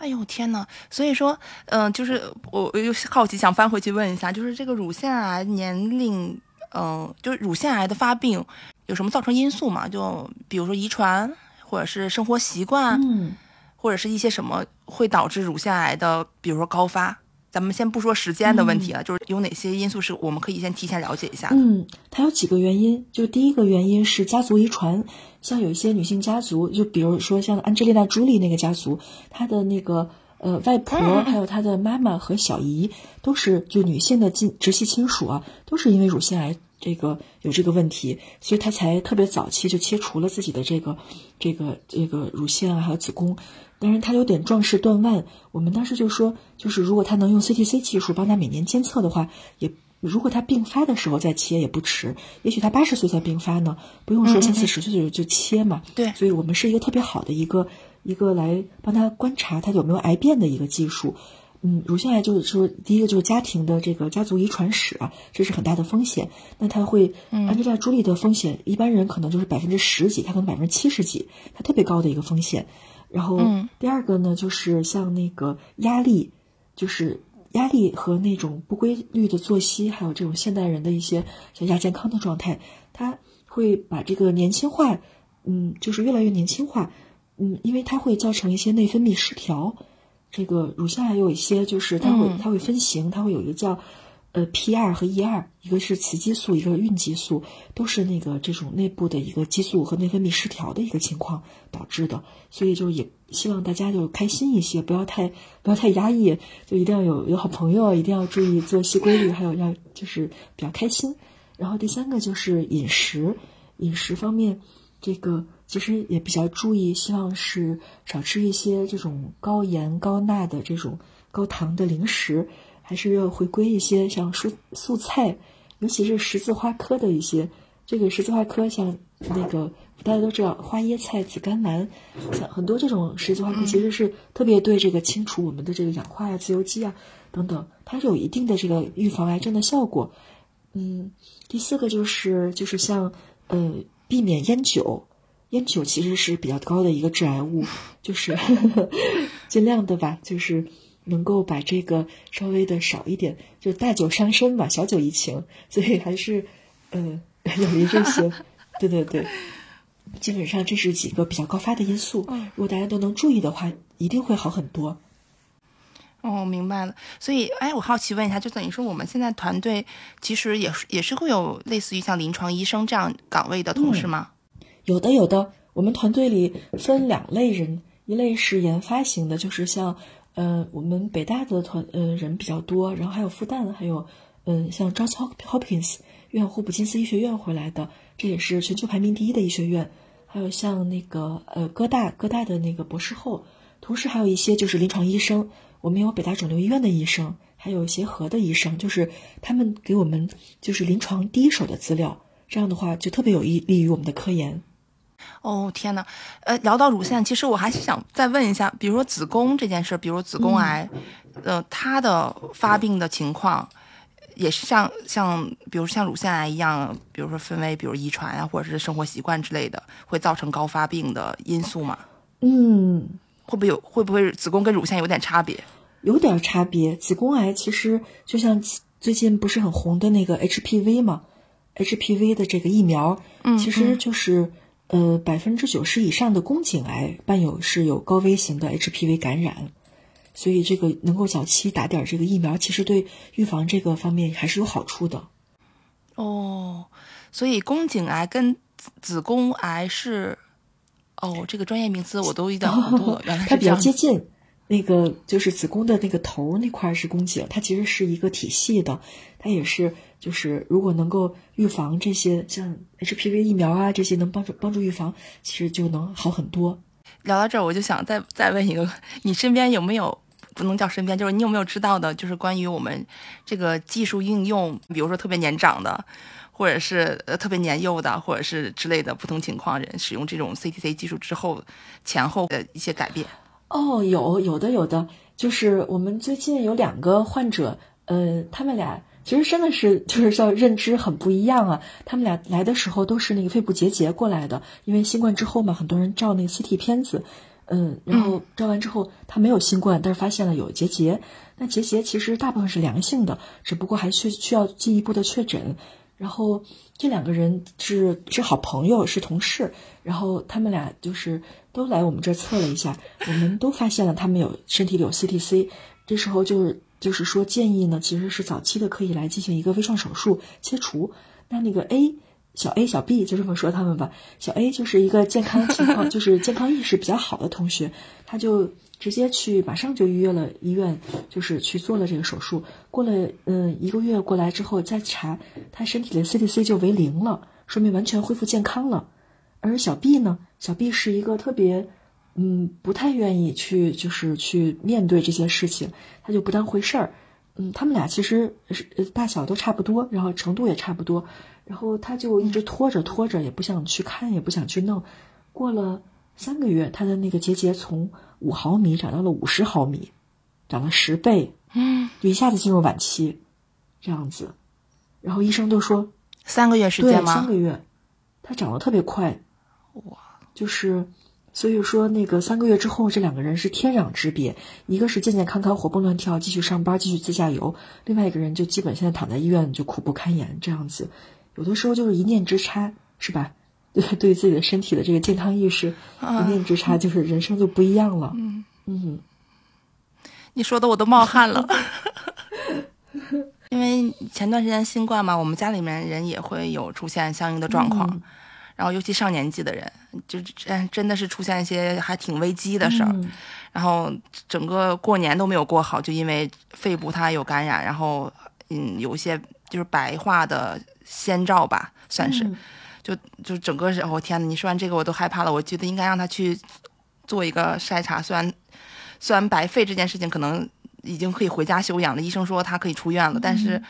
哎呦天呐！所以说，嗯，就是我又好奇，想翻回去问一下，就是这个乳腺癌年龄，嗯，就是乳腺癌的发病有什么造成因素吗？就比如说遗传，或者是生活习惯，嗯，或者是一些什么会导致乳腺癌的，比如说高发。咱们先不说时间的问题了，就是有哪些因素是我们可以先提前了解一下嗯，它有几个原因，就第一个原因是家族遗传，像有一些女性家族，就比如说像安吉丽娜·朱莉那个家族，她的那个呃外婆，还有她的妈妈和小姨，都是就女性的近直系亲属啊，都是因为乳腺癌这个有这个问题，所以她才特别早期就切除了自己的这个这个这个乳腺啊，还有子宫。当然，他有点壮士断腕。我们当时就说，就是如果他能用 CTC 技术帮他每年监测的话，也如果他病发的时候再切也不迟。也许他八十岁才病发呢，不用说三四十岁就就切嘛。对，所以我们是一个特别好的一个一个来帮他观察他有没有癌变的一个技术。嗯，乳腺癌就是说，第一个就是家庭的这个家族遗传史啊，这是很大的风险。那他会，安吉拉·朱莉的风险，一般人可能就是百分之十几，他可能百分之七十几，他特别高的一个风险。然后第二个呢，就是像那个压力，就是压力和那种不规律的作息，还有这种现代人的一些像亚健康的状态，它会把这个年轻化，嗯，就是越来越年轻化，嗯，因为它会造成一些内分泌失调。这个乳腺还有一些就是它会它会分型，它会有一个叫。呃，P 二和 E 二，一个是雌激素，一个孕激素，都是那个这种内部的一个激素和内分泌失调的一个情况导致的。所以就也希望大家就开心一些，不要太不要太压抑，就一定要有有好朋友，一定要注意作息规律，还有要就是比较开心。然后第三个就是饮食，饮食方面，这个其实也比较注意，希望是少吃一些这种高盐高钠的这种高糖的零食。还是要回归一些像蔬素菜，尤其是十字花科的一些。这个十字花科像那个大家都知道花椰菜、紫甘蓝，像很多这种十字花科其实是特别对这个清除我们的这个氧化呀、自由基啊等等，它是有一定的这个预防癌症的效果。嗯，第四个就是就是像呃避免烟酒，烟酒其实是比较高的一个致癌物，就是 尽量的吧，就是。能够把这个稍微的少一点，就大酒伤身嘛，小酒怡情，所以还是，呃，有于这些，对对对，基本上这是几个比较高发的因素。如果大家都能注意的话，一定会好很多。哦，明白了。所以，哎，我好奇问一下，就等于说我们现在团队其实也是也是会有类似于像临床医生这样岗位的同事吗？有的，有的。我们团队里分两类人，一类是研发型的，就是像。呃，我们北大的团呃人比较多，然后还有复旦，还有嗯像 Johns Hopkins 院霍普金斯医学院回来的，这也是全球排名第一的医学院。还有像那个呃哥大哥大的那个博士后，同时还有一些就是临床医生，我们有北大肿瘤医院的医生，还有协和的医生，就是他们给我们就是临床第一手的资料，这样的话就特别有益利于我们的科研。哦天呐，呃，聊到乳腺，其实我还是想再问一下，比如说子宫这件事，比如子宫癌，呃，它的发病的情况，也是像像，比如像乳腺癌一样，比如说分为，比如遗传啊，或者是生活习惯之类的，会造成高发病的因素吗？嗯，会不会有？会不会子宫跟乳腺有点差别？有点差别。子宫癌其实就像最近不是很红的那个 HPV 嘛，HPV 的这个疫苗，嗯其实就是呃百分之九十以上的宫颈癌伴有是有高危型的 HPV 感染，所以这个能够早期打点这个疫苗，其实对预防这个方面还是有好处的。哦，所以宫颈癌跟子子宫癌是，哦，这个专业名词我都遇到很多了，原来它比较接近。那个就是子宫的那个头那块是宫颈，它其实是一个体系的，它也是就是如果能够预防这些像 HPV 疫苗啊这些能帮助帮助预防，其实就能好很多。聊到这儿，我就想再再问一个，你身边有没有不能叫身边，就是你有没有知道的，就是关于我们这个技术应用，比如说特别年长的，或者是呃特别年幼的，或者是之类的不同情况人使用这种 CTC 技术之后前后的一些改变？哦，有有的有的，就是我们最近有两个患者，呃，他们俩其实真的是就是叫认知很不一样啊。他们俩来的时候都是那个肺部结节过来的，因为新冠之后嘛，很多人照那个 CT 片子，嗯，然后照完之后他没有新冠，但是发现了有结节。那结节其实大部分是良性的，只不过还需需要进一步的确诊。然后这两个人是是好朋友，是同事，然后他们俩就是都来我们这儿测了一下，我们都发现了他们有身体里有 CTC，这时候就是就是说建议呢，其实是早期的可以来进行一个微创手术切除。那那个 A 小 A 小 B 就这么说他们吧，小 A 就是一个健康情况 就是健康意识比较好的同学，他就直接去马上就预约了医院，就是去做了这个手术。过了嗯一个月过来之后再查，他身体的 CTC 就为零了，说明完全恢复健康了。而小 B 呢，小 B 是一个特别嗯不太愿意去就是去面对这些事情，他就不当回事儿。嗯，他们俩其实是大小都差不多，然后程度也差不多，然后他就一直拖着拖着，也不想去看，也不想去弄。过了三个月，他的那个结节从五毫米长到了五十毫米，长了十倍，嗯，就一下子进入晚期，这样子。然后医生都说，三个月时，间吗？三个月，它长得特别快，哇，就是所以说那个三个月之后，这两个人是天壤之别，一个是健健康康、活蹦乱跳，继续上班，继续自驾游；另外一个人就基本现在躺在医院就苦不堪言这样子。有的时候就是一念之差，是吧？对，对自己的身体的这个健康意识，啊一念之差，就是人生就不一样了。嗯，嗯，你说的我都冒汗了。因为前段时间新冠嘛，我们家里面人也会有出现相应的状况，嗯然后尤其上年纪的人，就真真的是出现一些还挺危机的事儿。嗯然后整个过年都没有过好，就因为肺部它有感染，然后嗯有一些就是白化的先兆吧，算是，嗯就就整个是，我、天呐，你说完这个我都害怕了，我觉得应该让他去做一个筛查，虽然虽然白肺这件事情可能已经可以回家休养了，医生说他可以出院了，但是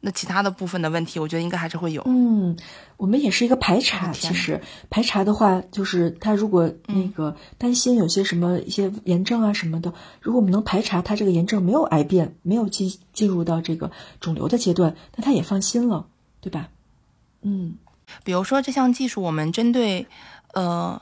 那其他的部分的问题，我觉得应该还是会有。嗯，我们也是一个排查。其实排查的话，就是他如果那个担心有些什么一些炎症啊什么的，如果我们能排查他这个炎症没有癌变，没有进进入到这个肿瘤的阶段，那他也放心了，对吧？嗯比如说这项技术，我们针对，呃，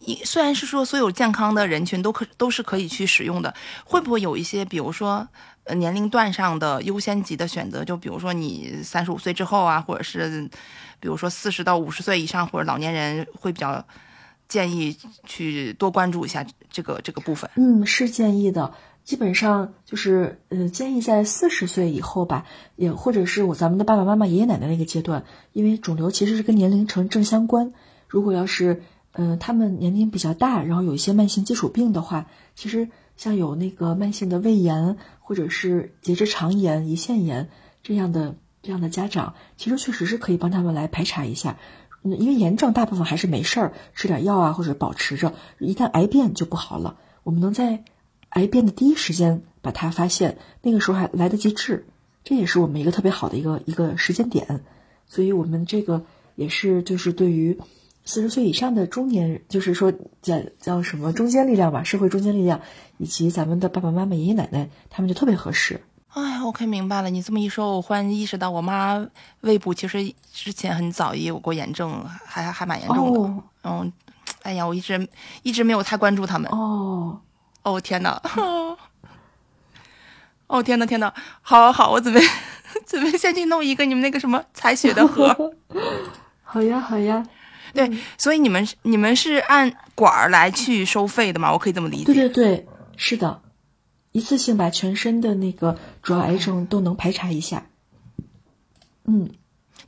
一虽然是说所有健康的人群都可都是可以去使用的，会不会有一些，比如说，呃，年龄段上的优先级的选择？就比如说你三十五岁之后啊，或者是，比如说四十到五十岁以上或者老年人会比较建议去多关注一下这个这个部分。嗯，是建议的。基本上就是呃，建议在四十岁以后吧，也或者是我咱们的爸爸妈妈、爷爷奶奶那个阶段，因为肿瘤其实是跟年龄成正相关。如果要是、呃他们年龄比较大，然后有一些慢性基础病的话，其实像有那个慢性的胃炎或者是结直肠炎、胰腺炎这样的这样的家长，其实确实是可以帮他们来排查一下。嗯，因为炎症大部分还是没事儿，吃点药啊或者保持着，一旦癌变就不好了。我们能在癌变的第一时间把它发现，那个时候还来得及治，这也是我们一个特别好的一个一个时间点。所以我们这个也是就是对于四十岁以上的中年人，就是说叫叫什么中坚力量吧，社会中坚力量，以及咱们的爸爸妈妈、爷爷奶奶，他们就特别合适。哎，OK，明白了。你这么一说，我忽然意识到，我妈胃部其实之前很早也有过炎症，还还还蛮严重的。哦嗯，哎呀，我一直一直没有太关注他们。哦，哦天哪！哦天呐天呐，好好好，我准备准备先去弄一个你们那个什么采血的盒。好呀好呀，对，所以你们是你们是按管儿来去收费的吗？我可以这么理解？对对对，是的，一次性把全身的那个主要癌症都能排查一下。嗯，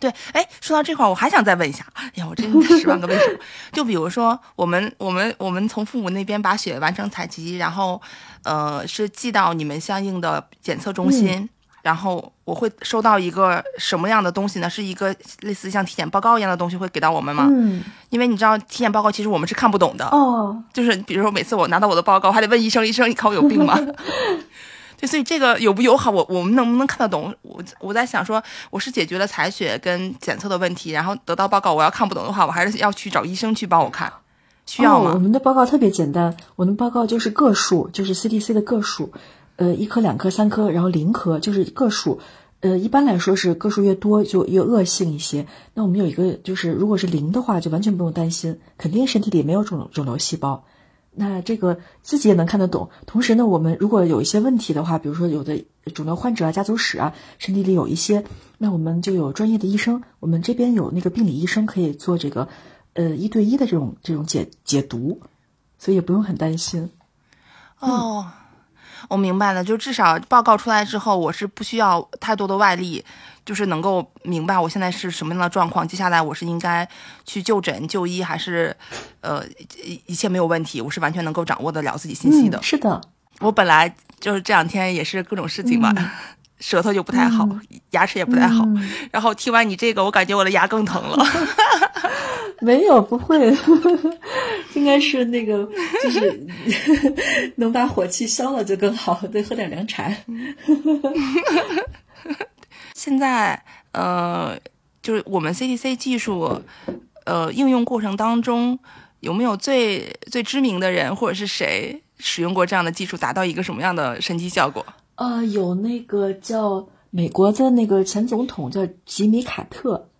对，哎，说到这块儿，我还想再问一下，哎呀，我真的十万个为什么。就比如说，我们我们我们从父母那边把血完成采集，然后呃是寄到你们相应的检测中心，然后我会收到一个什么样的东西呢？是一个类似像体检报告一样的东西会给到我们吗？嗯，因为你知道体检报告其实我们是看不懂的，哦，就是比如说每次我拿到我的报告，还得问医生，医生你看我有病吗？对，所以这个友不友好，我我们能不能看得懂？我我在想说，我是解决了采血跟检测的问题，然后得到报告，我要看不懂的话，我还是要去找医生去帮我看，需要哦，我？们的报告特别简单，我们报告就是个数，就是 CDC 的个数，呃，一颗、两颗、三颗，然后零颗就是个数。呃，一般来说是个数越多就越恶性一些。那我们有一个就是，如果是零的话，就完全不用担心，肯定身体里没有肿肿瘤细胞。那这个自己也能看得懂。同时呢，我们如果有一些问题的话，比如说有的肿瘤患者啊、家族史啊，身体里有一些，那我们就有专业的医生，我们这边有那个病理医生可以做这个，呃，一对一的这种这种解解读，所以也不用很担心。哦，我明白了，就至少报告出来之后，我是不需要太多的外力，就是能够明白我现在是什么样的状况，接下来我是应该去就诊就医，还是呃一一切没有问题，我是完全能够掌握得了自己信息的。嗯、是的，我本来就是这两天也是各种事情吧，舌头就不太好，牙齿也不太好，嗯然后听完你这个，我感觉我的牙更疼了。没有，不会，应该是那个，就是 能把火气消了就更好，得喝点凉茶。现在呃，就是我们 CTC 技术呃应用过程当中，有没有最最知名的人或者是谁使用过这样的技术，达到一个什么样的神奇效果？呃，有那个叫美国的那个前总统叫吉米卡特，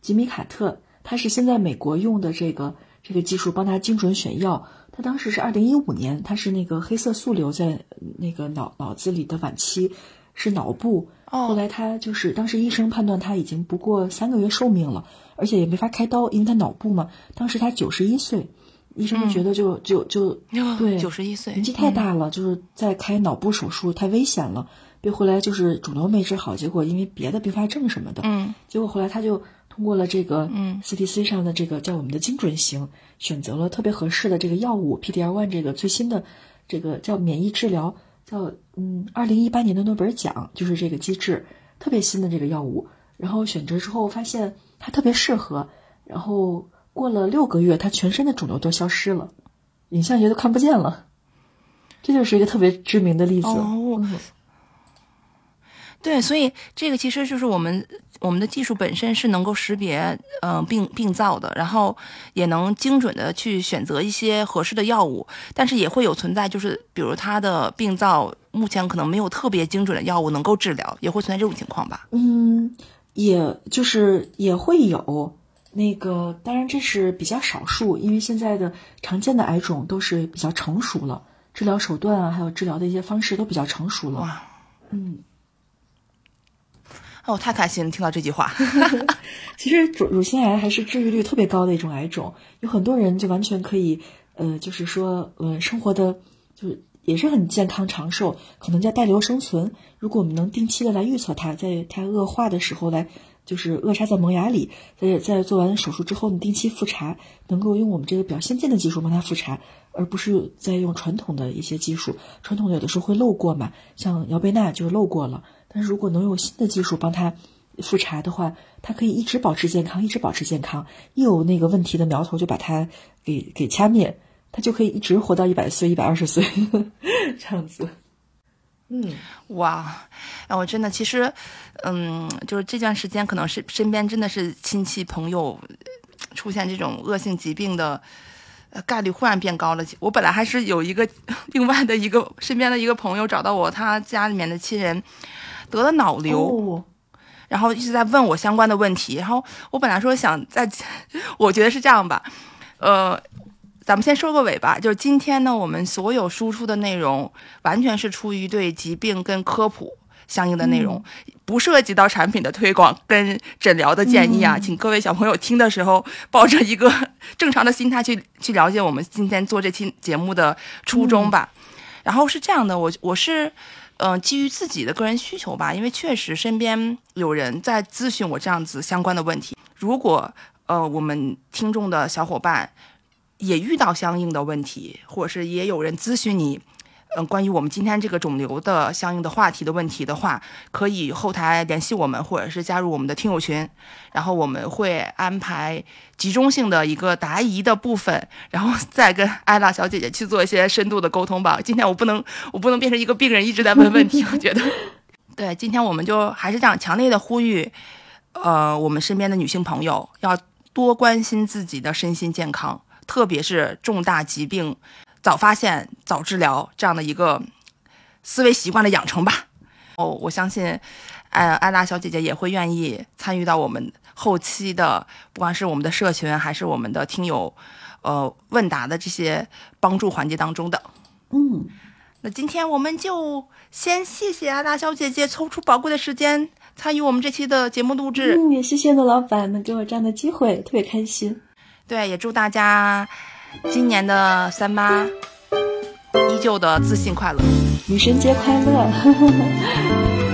吉米卡特，他是现在美国用的这个这个技术帮他精准选药。他当时是二零一五年，他是那个黑色素瘤在那个脑脑子里的晚期，是脑部。哦后来他就是当时医生判断他已经不过三个月寿命了，而且也没法开刀，因为他脑部嘛。当时他九十一岁，医生就觉得就、就就对九十一岁，年纪太大了，就是在开脑部手术太危险了，别后来就是肿瘤没治好，结果因为别的并发症什么的，嗯。结果后来他就通过了这个嗯。CTC 上的这个叫我们的精准型，选择了特别合适的这个药物 PDL1 这个最新的这个叫免疫治疗，叫嗯二零一八年的诺贝尔奖就是这个机制，特别新的这个药物，然后选择之后发现它特别适合，然后过了六个月，它全身的肿瘤都消失了，影像学都看不见了。这就是一个特别知名的例子。哦嗯对，所以这个其实就是我们我们的技术本身是能够识别嗯、呃病病灶的，然后也能精准的去选择一些合适的药物，但是也会有存在就是比如它的病灶目前可能没有特别精准的药物能够治疗，也会存在这种情况吧？嗯，也就是也会有那个，当然这是比较少数，因为现在的常见的癌种都是比较成熟了，治疗手段啊，还有治疗的一些方式都比较成熟了。哇，嗯，哦，太开心了，听到这句话。其实乳乳腺癌还是治愈率特别高的一种癌种，有很多人就完全可以，呃，就是说，呃，生活的就是也是很健康长寿，可能叫带瘤生存。如果我们能定期的来预测它，在它恶化的时候来，就是扼杀在萌芽里，在在做完手术之后，你定期复查，能够用我们这个比较先进的技术帮它复查，而不是在用传统的一些技术。传统的有的时候会漏过嘛，像姚贝娜就漏过了。但是如果能用新的技术帮他复查的话，他可以一直保持健康，一直保持健康。一有那个问题的苗头，就把它给给掐灭，他就可以一直活到一百岁、一百二十岁 这样子。嗯，哇，哎，我真的其实，嗯，就是这段时间可能是身边真的是亲戚朋友出现这种恶性疾病的。概率忽然变高了。我本来还是有一个 另外的一个身边的一个朋友找到我，他家里面的亲人得了脑瘤，哦、然后一直在问我相关的问题。然后我本来说想在，我觉得是这样吧，呃，咱们先收个尾吧，就是今天呢，我们所有输出的内容完全是出于对疾病跟科普相应的内容，不涉及到产品的推广跟诊疗的建议啊，嗯请各位小朋友听的时候抱着一个正常的心态去 去了解我们今天做这期节目的初衷吧。然后是这样的，我我是。嗯、基于自己的个人需求吧，因为确实身边有人在咨询我这样子相关的问题。如果呃我们听众的小伙伴也遇到相应的问题，或者是也有人咨询你，嗯、关于我们今天这个肿瘤的相应的话题的问题的话，可以后台联系我们，或者是加入我们的听友群，然后我们会安排集中性的一个答疑的部分，然后 再跟艾拉小姐姐去做一些深度的沟通吧。今天我不能，我不能变成一个病人一直在问问题，我觉得。对，今天我们就还是这样强烈的呼吁，呃，我们身边的女性朋友要多关心自己的身心健康，特别是重大疾病早发现、早治疗这样的一个思维习惯的养成吧。哦，我相信，呃，安娜小姐姐也会愿意参与到我们后期的，不管是我们的社群还是我们的听友，呃，问答的这些帮助环节当中的。嗯，那今天我们就先谢谢安娜小姐姐抽出宝贵的时间参与我们这期的节目录制。嗯，也谢谢诺老板能给我这样的机会，特别开心。对，也祝大家今年的三八依旧的自信快乐。女神节快乐！